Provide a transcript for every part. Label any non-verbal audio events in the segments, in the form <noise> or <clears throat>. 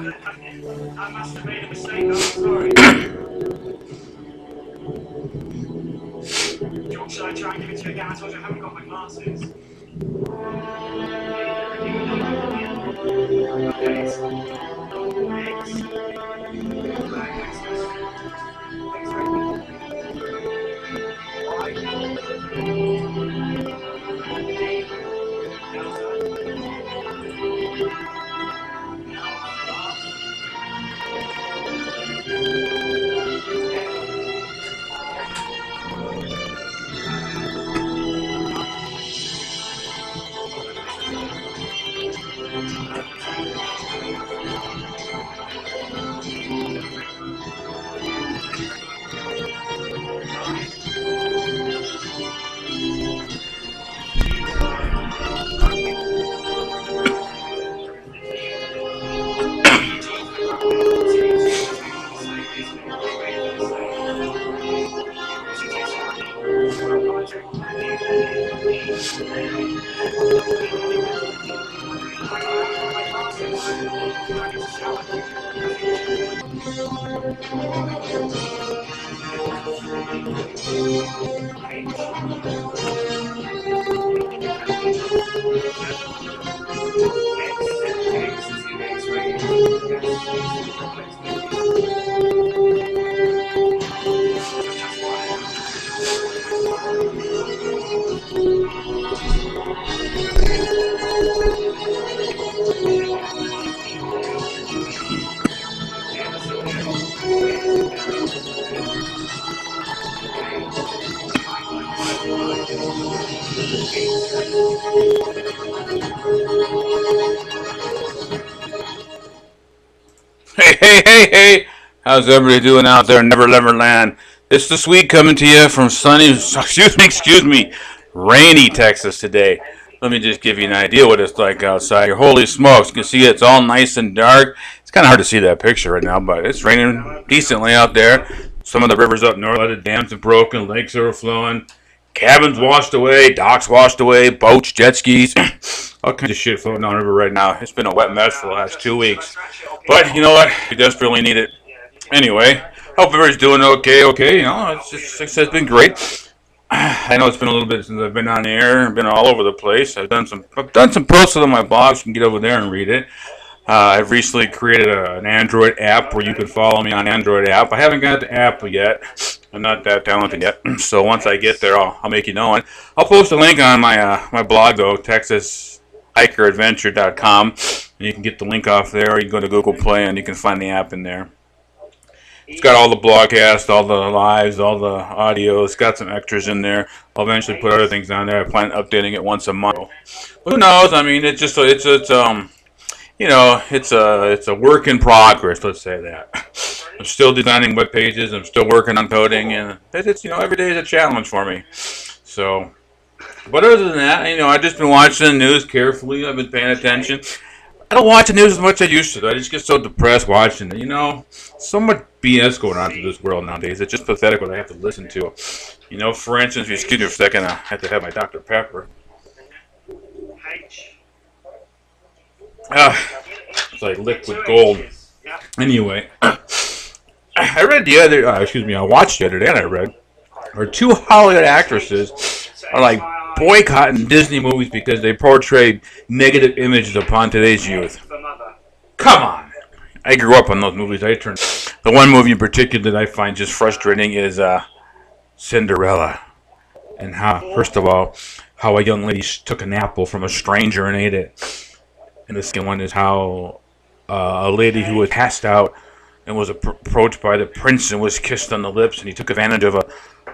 <coughs> I must have made a mistake. I'm sorry. Should I try and give it to you again? I told you I haven't got my glasses. <coughs> Thank you. Hey, hey, hey, hey! How's everybody doing out there in Never Never Land? It's the Swede coming to you from sunny, <laughs> excuse me, excuse me, rainy Texas today. Let me just give you an idea what it's like outside. Holy smokes, you can see it's all nice and dark. It's kind of hard to see that picture right now, but it's raining decently out there. Some of the rivers up north, a lot of dams have broken, lakes are overflowing, cabins washed away, docks washed away, boats, jet skis, <clears throat> all kinds of shit floating down the river right now. It's been a wet mess for the last two weeks. But you know what? We desperately need it. Anyway, hope everybody's doing okay. Okay, you know, it's just it's, been great. <clears throat> I know it's been a little bit since I've been on air. I've been all over the place. I've done some I've done some posts on my blog. You can get over there and read it. Uh, I've recently created a, an Android app where you can follow me on Android app. I haven't got the app yet. I'm not that talented yet. <clears throat> So once I get there, I'll, I'll make you know it. I'll post a link on my uh, my blog though, TexasHikerAdventure.com, and you can get the link off there. Or you can go to Google Play and you can find the app in there. It's got all the broadcasts, all the lives, all the audio. It's got some extras in there. I'll eventually put other things on there. I plan on updating it once a month. But who knows? I mean, it's just it's it's um you know it's a it's a work in progress. Let's say that. <laughs> I'm still designing web pages. I'm still working on coding, and it's you know every day is a challenge for me. So, but other than that, you know, I've just been watching the news carefully. I've been paying attention. I don't watch the news as much as I used to. I just get so depressed watching it. You know, so much BS going on through this world nowadays. It's just pathetic what I have to listen to. You know, for instance, excuse me for a second, I have to have my Dr. Pepper. H. Ah, it's like liquid gold. Anyway, I read the other, uh, excuse me, I watched the other day and I read, or two Hollywood actresses are like boycotting Disney movies because they portrayed negative images upon today's youth. Come on. I grew up on those movies. I turned the one movie in particular that I find just frustrating is uh, Cinderella, and how first of all, how a young lady took an apple from a stranger and ate it, and the second one is how uh, a lady who was passed out and was approached by the prince and was kissed on the lips, and he took advantage of a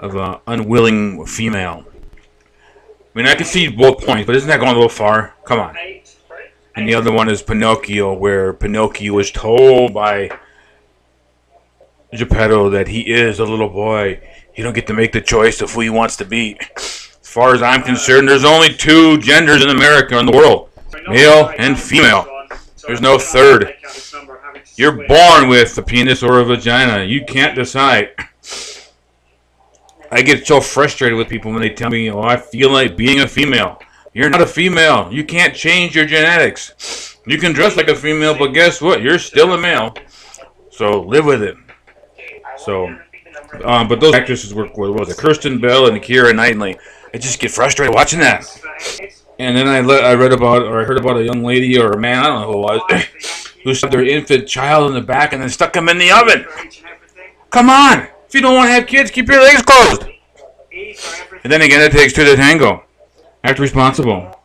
of an unwilling female. I mean, I can see both points, but isn't that going a little far? Come on. And the other one is Pinocchio, where Pinocchio was told by Geppetto that he is a little boy. He don't get to make the choice of who he wants to be. As far as I'm concerned, there's only two genders in America in the world: male and female. There's no third. You're born with a penis or a vagina. You can't decide. I get so frustrated with people when they tell me, "Oh, I feel like being a female." You're not a female. You can't change your genetics. You can dress like a female, but guess what? You're still a male. So live with it. So, um, but those actresses were what was it? Kristen Bell and Keira Knightley. I just get frustrated watching that. And then I le- I read about or I heard about a young lady or a man I don't know who it was who stuck their infant child in the back and then stuck him in the oven. Come on! If you don't want to have kids, keep your legs closed. And then again, it takes two to tango. Act responsible.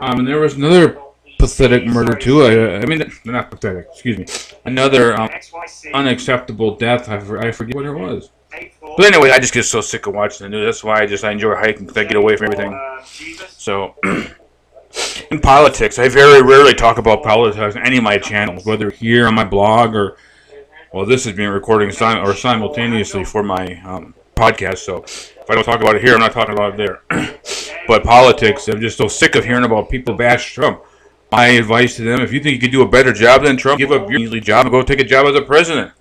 Um, and there was another pathetic murder too. I, I mean, not pathetic. Excuse me. Another um, unacceptable death. I, I forget what it was. But anyway, I just get so sick of watching the news. That's why I just I enjoy hiking because I get away from everything. So, <clears throat> in politics, I very rarely talk about politics on any of my channels, whether here on my blog or, well, this is being recording sim- or simultaneously for my um, podcast. So, if I don't talk about it here, I'm not talking about it there. <clears throat> but politics, I'm just so sick of hearing about people bash Trump. My advice to them: if you think you could do a better job than Trump, give up your easy job and go take a job as a president.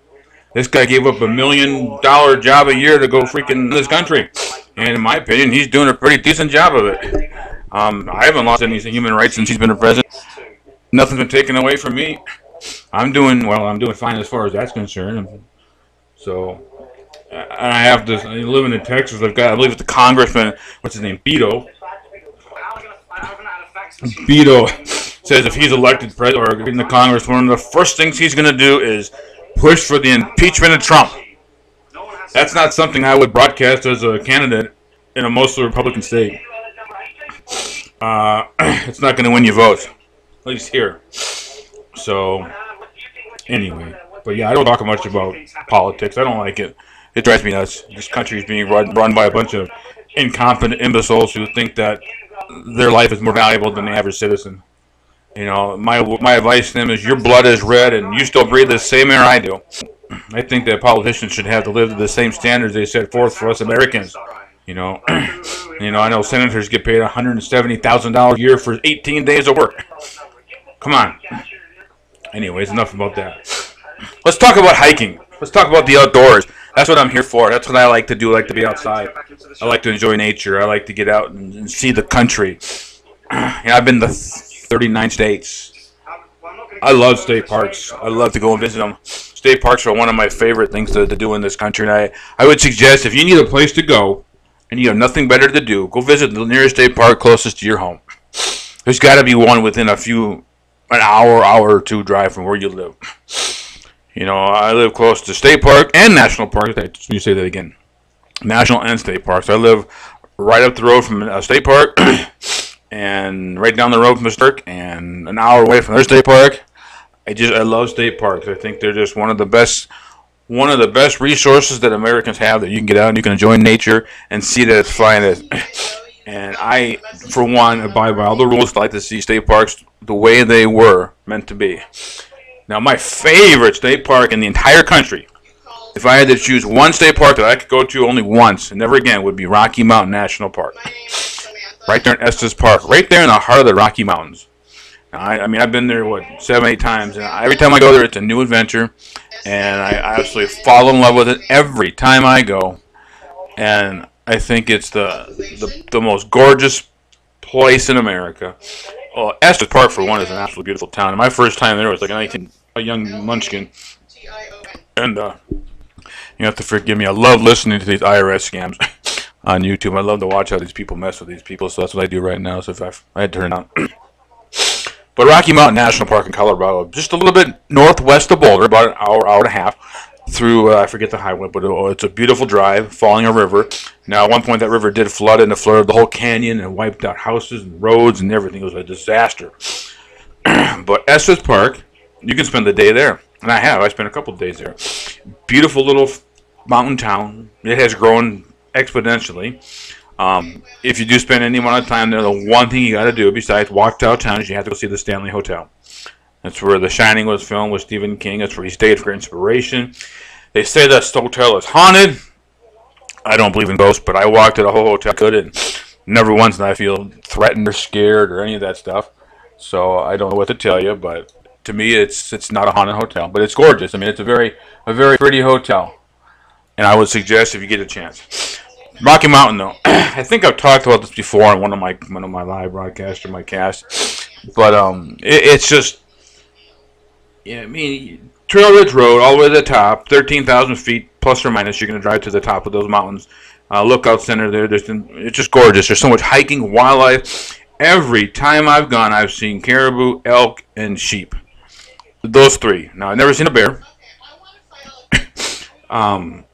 This guy gave up a million dollar job a year to go freaking this country. And in my opinion, he's doing a pretty decent job of it. Um, I haven't lost any human rights since he's been a president. Nothing's been taken away from me. I'm doing well. I'm doing fine as far as that's concerned. So, and I have this. I'm living in Texas. I've got. I believe it's the congressman. What's his name? Beto. Beto says if he's elected president or in the Congress, one of the first things he's going to do is push for the impeachment of Trump. That's not something I would broadcast as a candidate in a mostly Republican state. Uh, <clears throat> it's not going to win you votes, at least here. So, anyway, but yeah, I don't talk much about politics. I don't like it. It drives me nuts. This country is being run, run by a bunch of incompetent imbeciles who think that their life is more valuable than the average citizen. You know, my my advice to them is your blood is red and you still breathe the same air I do. I think that politicians should have to live to the same standards they set forth for us Americans. You know, <clears throat> you know, I know senators get paid one hundred and seventy thousand dollars a year for eighteen days of work. Come on. Anyways, enough about that. Let's talk about hiking. Let's talk about the outdoors. That's what I'm here for. That's what I like to do. I like to be outside. I like to enjoy nature. I like to get out and, and see the country. <clears throat> Yeah, I've been to 39 states. I love state parks. I love to go and visit them. State parks are one of my favorite things to, to do in this country. And I, I would suggest if you need a place to go and you have nothing better to do, go visit the nearest state park closest to your home. There's got to be one within a few, an hour, hour or two drive from where you live. You know, I live close to state park and national park. Me say that again. National and state parks. I live right up the road from a state park <clears throat> and right down the road from a state and an hour away from their state park. I just I love state parks. I think they're just one of the best one of the best resources that Americans have that you can get out and you can enjoy nature and see that it's fine. <clears throat> And I, for one, abide by all the rules. I like to see state parks the way they were meant to be. Now, my favorite state park in the entire country, if I had to choose one state park that I could go to only once and never again, would be Rocky Mountain National Park. Right there in Estes Park, right there in the heart of the Rocky Mountains. I, I mean, I've been there, what, seven, eight times, and every time I go there, it's a new adventure, and I, I absolutely fall in love with it every time I go. And I think it's the, the, the most gorgeous place in America. Well, Estes Park, for one, is an absolutely beautiful town. And my first time there was like a 19, a young munchkin. And uh, you have to forgive me. I love listening to these IRS scams <laughs> on YouTube. I love to watch how these people mess with these people. So that's what I do right now. So if I, I had to turn it on. <clears throat> but Rocky Mountain National Park in Colorado, just a little bit northwest of Boulder, about an hour, hour and a half through uh, I forget the highway, but oh, it's a beautiful drive following a river. Now, at one point, that river did flood and it flooded the whole canyon and wiped out houses and roads and everything. It was a disaster. <clears throat> but Estes Park, you can spend the day there, and I have. I spent a couple of days there. Beautiful little mountain town. It has grown exponentially. Um, if you do spend any amount of time there, the one thing you got to do besides walk downtown is you have to go see the Stanley Hotel. That's where The Shining was filmed with Stephen King. That's where he stayed for inspiration. They say that hotel is haunted. I don't believe in ghosts, but I walked to the whole hotel I could and never once did I feel threatened or scared or any of that stuff. So I don't know what to tell you, but to me, it's it's not a haunted hotel, but it's gorgeous. I mean, it's a very a very pretty hotel, and I would suggest if you get a chance. Rocky Mountain, though, <clears throat> I think I've talked about this before on one of my one of my live broadcasts or my cast, but um, it, it's just, yeah, I mean, Trail Ridge Road all the way to the top, thirteen thousand feet plus or minus. You're gonna drive to the top of those mountains. Uh, lookout center there. There's it's just gorgeous. There's so much hiking, wildlife. Every time I've gone, I've seen caribou, elk, and sheep. Those three. Now I've never seen a bear. <coughs> um,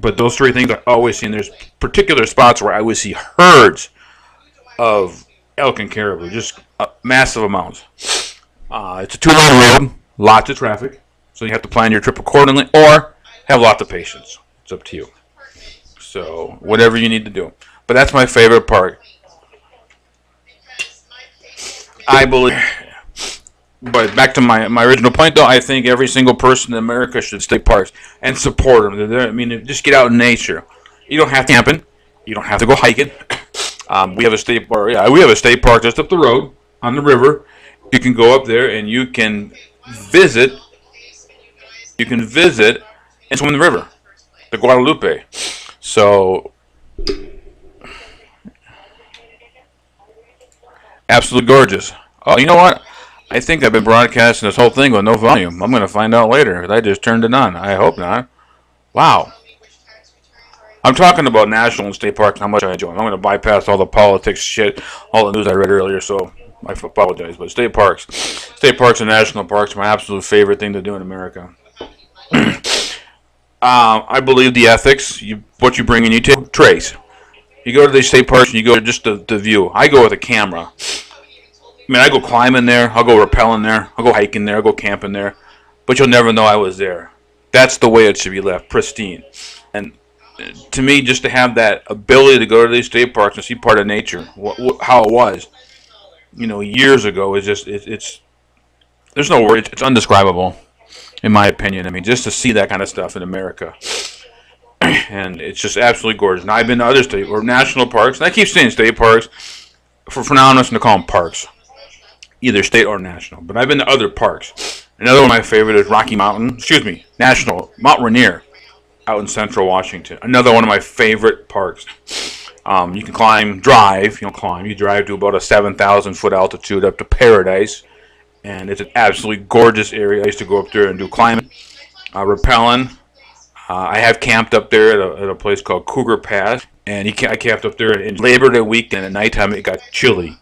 but those three things I always see. And there's particular spots where I would see herds of elk and caribou, just uh, massive amounts. Uh, it's a two-lane road, lots of traffic, so you have to plan your trip accordingly, or have lots of patience. It's up to you. So whatever you need to do. But that's my favorite part. I believe. But back to my, my original point, though, I think every single person in America should state parks and support them. They're I mean, just get out in nature. You don't have to camping. You don't have to go hiking. <coughs> Um, we have a state park. Yeah, we have a state park just up the road on the river. You can go up there and you can visit. You can visit and swim in the river, the Guadalupe. So, absolutely gorgeous. Oh, you know what? I think I've been broadcasting this whole thing with no volume. I'm going to find out later. I just turned it on. I hope not. Wow. I'm talking about national and state parks, how much I enjoy them. I'm going to bypass all the politics shit, all the news I read earlier, so I apologize. But state parks, state parks and national parks are my absolute favorite thing to do in America. <clears throat> Uh, I believe the ethics, you, what you bring in, you take trace. You go to these state parks and you go just to, to view. I go with a camera. I mean, I go climbing there, I'll go rappelling there, I'll go hiking there, I'll go camping there, but you'll never know I was there. That's the way it should be left, pristine. And uh, to me, just to have that ability to go to these state parks and see part of nature, how it was, you know, years ago, is just it, it's there's no word. It's, it's undescribable, in my opinion. I mean, just to see that kind of stuff in America, <clears throat> and it's just absolutely gorgeous. Now I've been to other state or national parks, and I keep saying state parks. For, for now, I'm just gonna call them parks, either state or national. But I've been to other parks. Another one of my favorite is Rocky Mountain. Excuse me, National Mount Rainier, out in Central Washington. Another one of my favorite parks. Um, you can climb, drive. You don't climb. You drive to about a 7,000 foot altitude up to Paradise, and it's an absolutely gorgeous area. I used to go up there and do climbing, uh, rappelling. Uh, I have camped up there at a, at a place called Cougar Pass, and I camped up there in Labor Day weekend. At nighttime, it got chilly,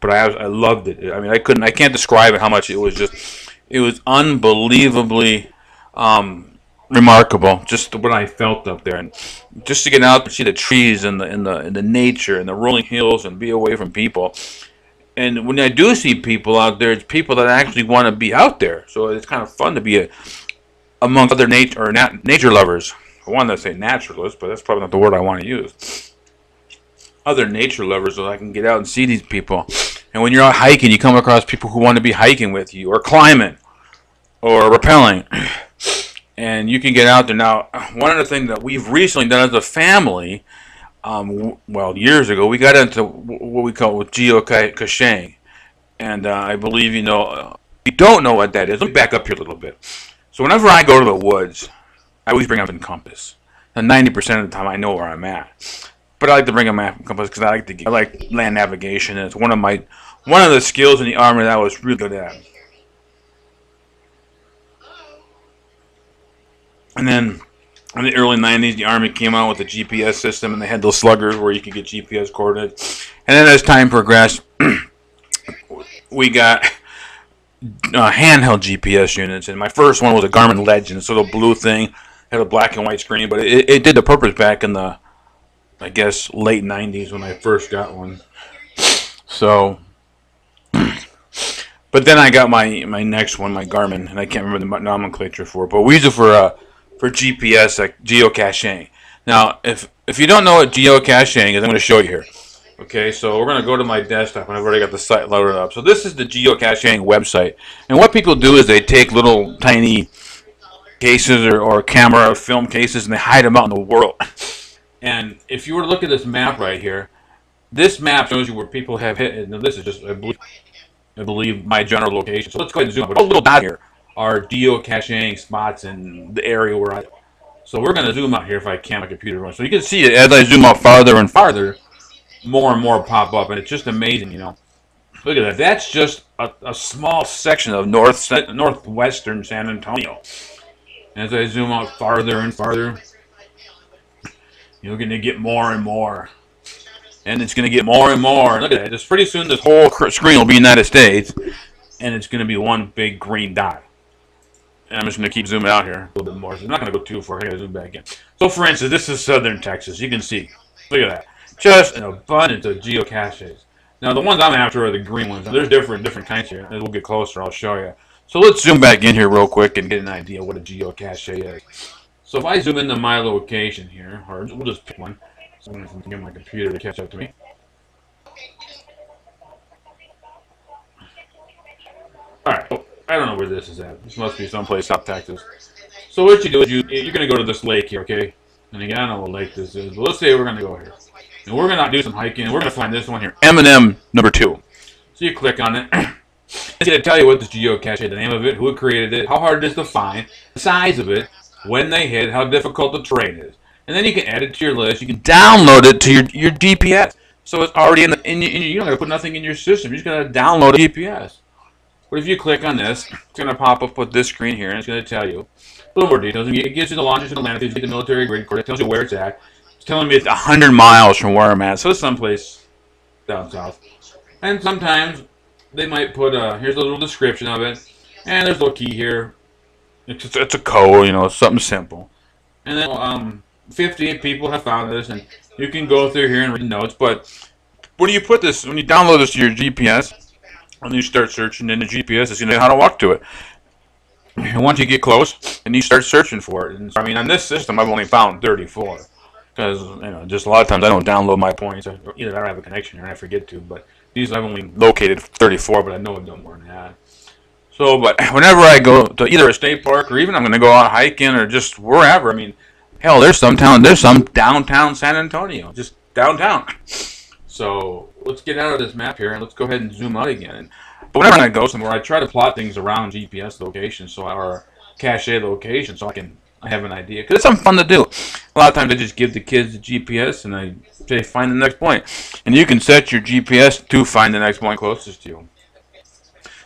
but I I loved it. I mean, I couldn't, I can't describe it how much it was just, it was unbelievably um, remarkable. Just what I felt up there, and just to get out and see the trees and the and the and the nature and the rolling hills and be away from people. And when I do see people out there, it's people that actually want to be out there. So it's kind of fun to be a, among other nature or nat- nature lovers. I want to say naturalists, but that's probably not the word I want to use. Other nature lovers, so I can get out and see these people. And when you're out hiking, you come across people who want to be hiking with you, or climbing, or rappelling, <clears throat> and you can get out there. Now, one of the things that we've recently done as a family, um, well, years ago, we got into what we call geocaching, and uh, I believe you know. Uh, you don't know what that is, let me back up here a little bit. So whenever I go to the woods, I always bring up a compass. And ninety percent of the time, I know where I'm at. But I like to bring a map compass because I like to I like land navigation. It's one of my one of the skills in the army that I was really good at. And then in the early 90s, the Army came out with a GPS system, and they had those sluggers where you could get GPS coordinates. And then as time progressed, <clears throat> we got uh, handheld GPS units. And my first one was a Garmin Legend, sort of blue thing, had a black and white screen, but it, it did the purpose back in the, I guess, late 90s when I first got one. So, <clears throat> but then I got my my next one, my Garmin, and I can't remember the nomenclature for it. But we use it for uh, for GPS, like geocaching. Now, if if you don't know what geocaching is, I'm going to show you here. Okay, so we're going to go to my desktop, and I've already got the site loaded up. So this is the geocaching website, and what people do is they take little tiny cases or, or camera film cases, and they hide them out in the world. <laughs> And if you were to look at this map right here, this map shows you where people have hit. And this is just, I believe, I believe my general location. So let's go ahead and zoom. But a little dot here are geocaching spots in the area where I. So we're going to zoom out here if I can, my computer runs. So you can see it as I zoom out farther and farther, more and more pop up, and it's just amazing, you know. Look at that. That's just a, a small section of north northwestern San Antonio. As I zoom out farther and farther, you're going to get more and more. And it's going to get more and more. Look at that. Just pretty soon this whole screen will be United States, and it's going to be one big green dot. And I'm just going to keep zooming out here a little bit more. So I'm not going to go too far. I got to zoom back in. So, for instance, this is southern Texas. You can see. Look at that. Just an abundance of geocaches. Now, the ones I'm after are the green ones. Now, there's different different kinds here. As we'll get closer, I'll show you. So let's zoom back in here real quick and get an idea what a geocache is. So if I zoom into my location here, or we'll just pick one. So I'm going to get my computer to catch up to me. Alright, oh, I don't know where this is at. This must be someplace up Texas. So what you do is you, you're going to go to this lake here, okay? And again, I don't know what lake this is, but let's say we're going to go here. And we're going to do some hiking, and we're going to find this one here, M&M number two. So you click on it. <clears throat> it's going to tell you what this geocache the name of it, who created it, how hard it is to find, the size of it, when they hit, how difficult the terrain is. And then you can add it to your list. You can download it to your, your GPS. So it's already in the, in, your, in you don't got to put nothing in your system. You're just going to download a GPS. But if you click on this, it's going to pop up with this screen here, and it's going to tell you a little more details. It gives you the longitude and latitude, the military grid coordinate, tells you where it's at. It's telling me it's 100 miles from where I'm at, so it's someplace down south. And sometimes they might put a, here's a little description of it, and there's a little key here. It's, it's a code, you know, something simple. And then um, 58 people have found this, and you can go through here and read notes, but when you put this, when you download this to your GPS, and you start searching in the GPS, it's going to know how to walk to it. And once you get close, and you start searching for it. And I mean, on this system, I've only found 34. Because, you know, just a lot of times I don't download my points. Either I don't have a connection or I forget to. But these I've only located 34, but I know I've done more than that. So, but <laughs> whenever I go to either a state park or even I'm going to go out hiking or just wherever, I mean, hell, there's some town, there's some downtown San Antonio, just downtown. <laughs> So let's get out of this map here and let's go ahead and zoom out again. But whenever I go somewhere, I try to plot things around GPS locations, so our cache location, so I can I have an idea. Because it's something fun to do. A lot of times I just give the kids the GPS and I say find the next point, and you can set your GPS to find the next point closest to you.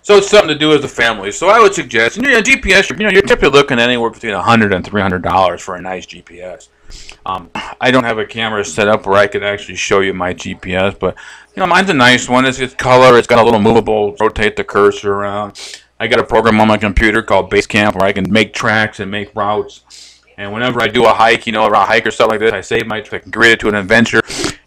So it's something to do as a family. So I would suggest, you know, GPS, you know, you're typically looking anywhere between 100 and 300 dollars for a nice GPS. Um, I don't have a camera set up where I could actually show you my GPS, but you know, mine's a nice one. It's, it's color. It's got a little movable, rotate the cursor around. I got a program on my computer called Basecamp where I can make tracks and make routes. And whenever I do a hike, you know, a hike or something like this, I save my track, create it to an adventure,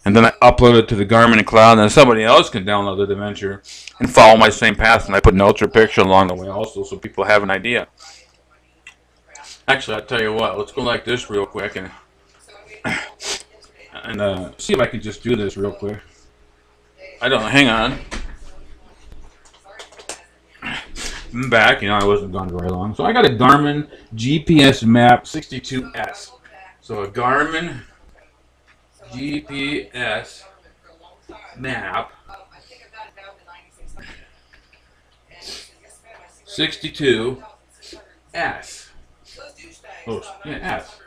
and then I upload it to the Garmin cloud, and then somebody else can download the adventure and follow my same path, and I put an ultra picture along the way also, so people have an idea. Actually, I'll tell you what, let's go like this real quick and <coughs> and uh, see if I can just do this real quick. I don't know, hang on. I'm back, you know, I wasn't gone very long. So I got a Garmin GPS Map 62S. So a Garmin GPS Map 62S. Oh, yeah, S.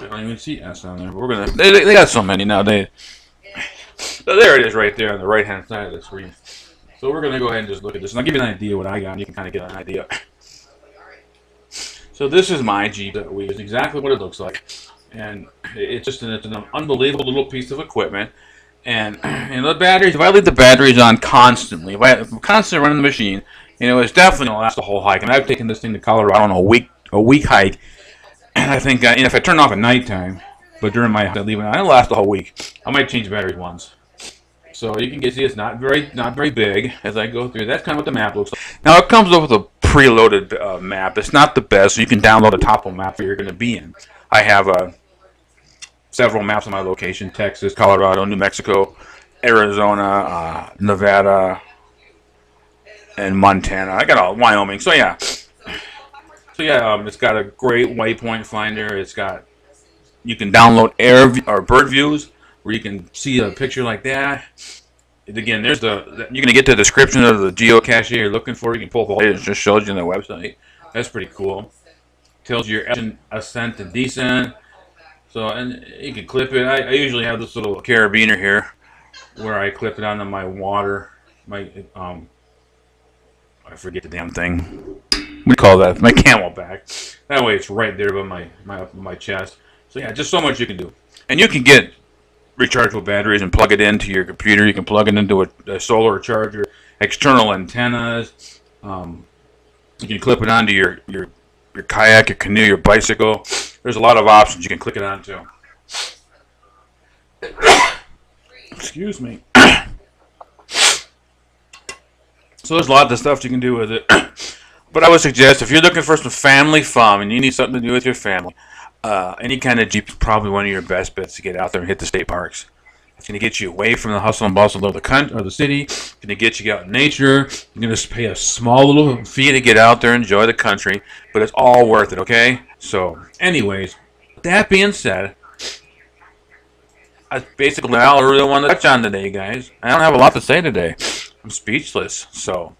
I don't even see S on there. But we're gonna. They, they got so many nowadays. So there it is, right there on the right hand side of the screen. So we're gonna go ahead and just look at this, and I'll give you an idea what I got, and you can kind of get an idea. So this is my Jeep that we use, exactly what it looks like, and it's just an, it's an unbelievable little piece of equipment. And <clears throat> the batteries, if I leave the batteries on constantly, if I if I'm constantly running the machine, you know, it's definitely gonna last the whole hike. And I've taken this thing to Colorado on a week a week hike, and I think uh, and if I turn off at nighttime, but during my I leave it, I last the whole week. I might change batteries once. So you can see it's not very not very big as I go through. That's kind of what the map looks like. Now it comes with a preloaded uh, map. It's not the best, so you can download a topo map where you're going to be in. I have uh, several maps of my location: Texas, Colorado, New Mexico, Arizona, uh, Nevada, and Montana. I got all Wyoming. So yeah, so yeah, um, it's got a great waypoint finder. It's got you can download air or bird views where you can see a picture like that. Again, there's the you're gonna get the description of the geocache you're looking for. You can pull up all it just shows you on the website. That's pretty cool. tells you your ascent and descent. So, and you can clip it. I, I usually have this little carabiner here where I clip it onto my water, my, um, I forget the damn thing. You call that? My camel CamelBak. That way it's right there by my, my, my chest. So yeah, just so much you can do. And you can get rechargeable batteries and plug it into your computer. You can plug it into a, a solar charger, external antennas. Um, you can clip it onto your, your your kayak, your canoe, your bicycle. There's a lot of options you can click it on onto. Excuse me. so there's a lot of stuff you can do with it. <clears throat> but I would suggest if you're looking for some family fun and you need something to do with your family, uh, any kind of Jeep is probably one of your best bets to get out there and hit the state parks. It's going to get you away from the hustle and bustle of the country or the city. It's going to get you out in nature. You're going to pay a small little fee to get out there and enjoy the country, but it's all worth it, okay? So, anyways, that being said, that's basically all I really want to touch on today, guys. I don't have a lot to say today. I'm speechless. So,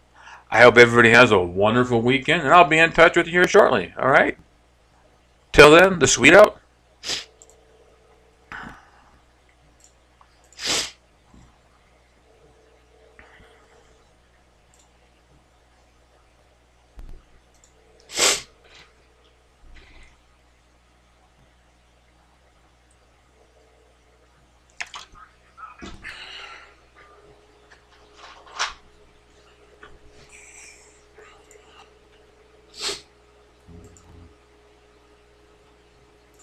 I hope everybody has a wonderful weekend, and I'll be in touch with you here shortly, all right? Till then, the Swede out.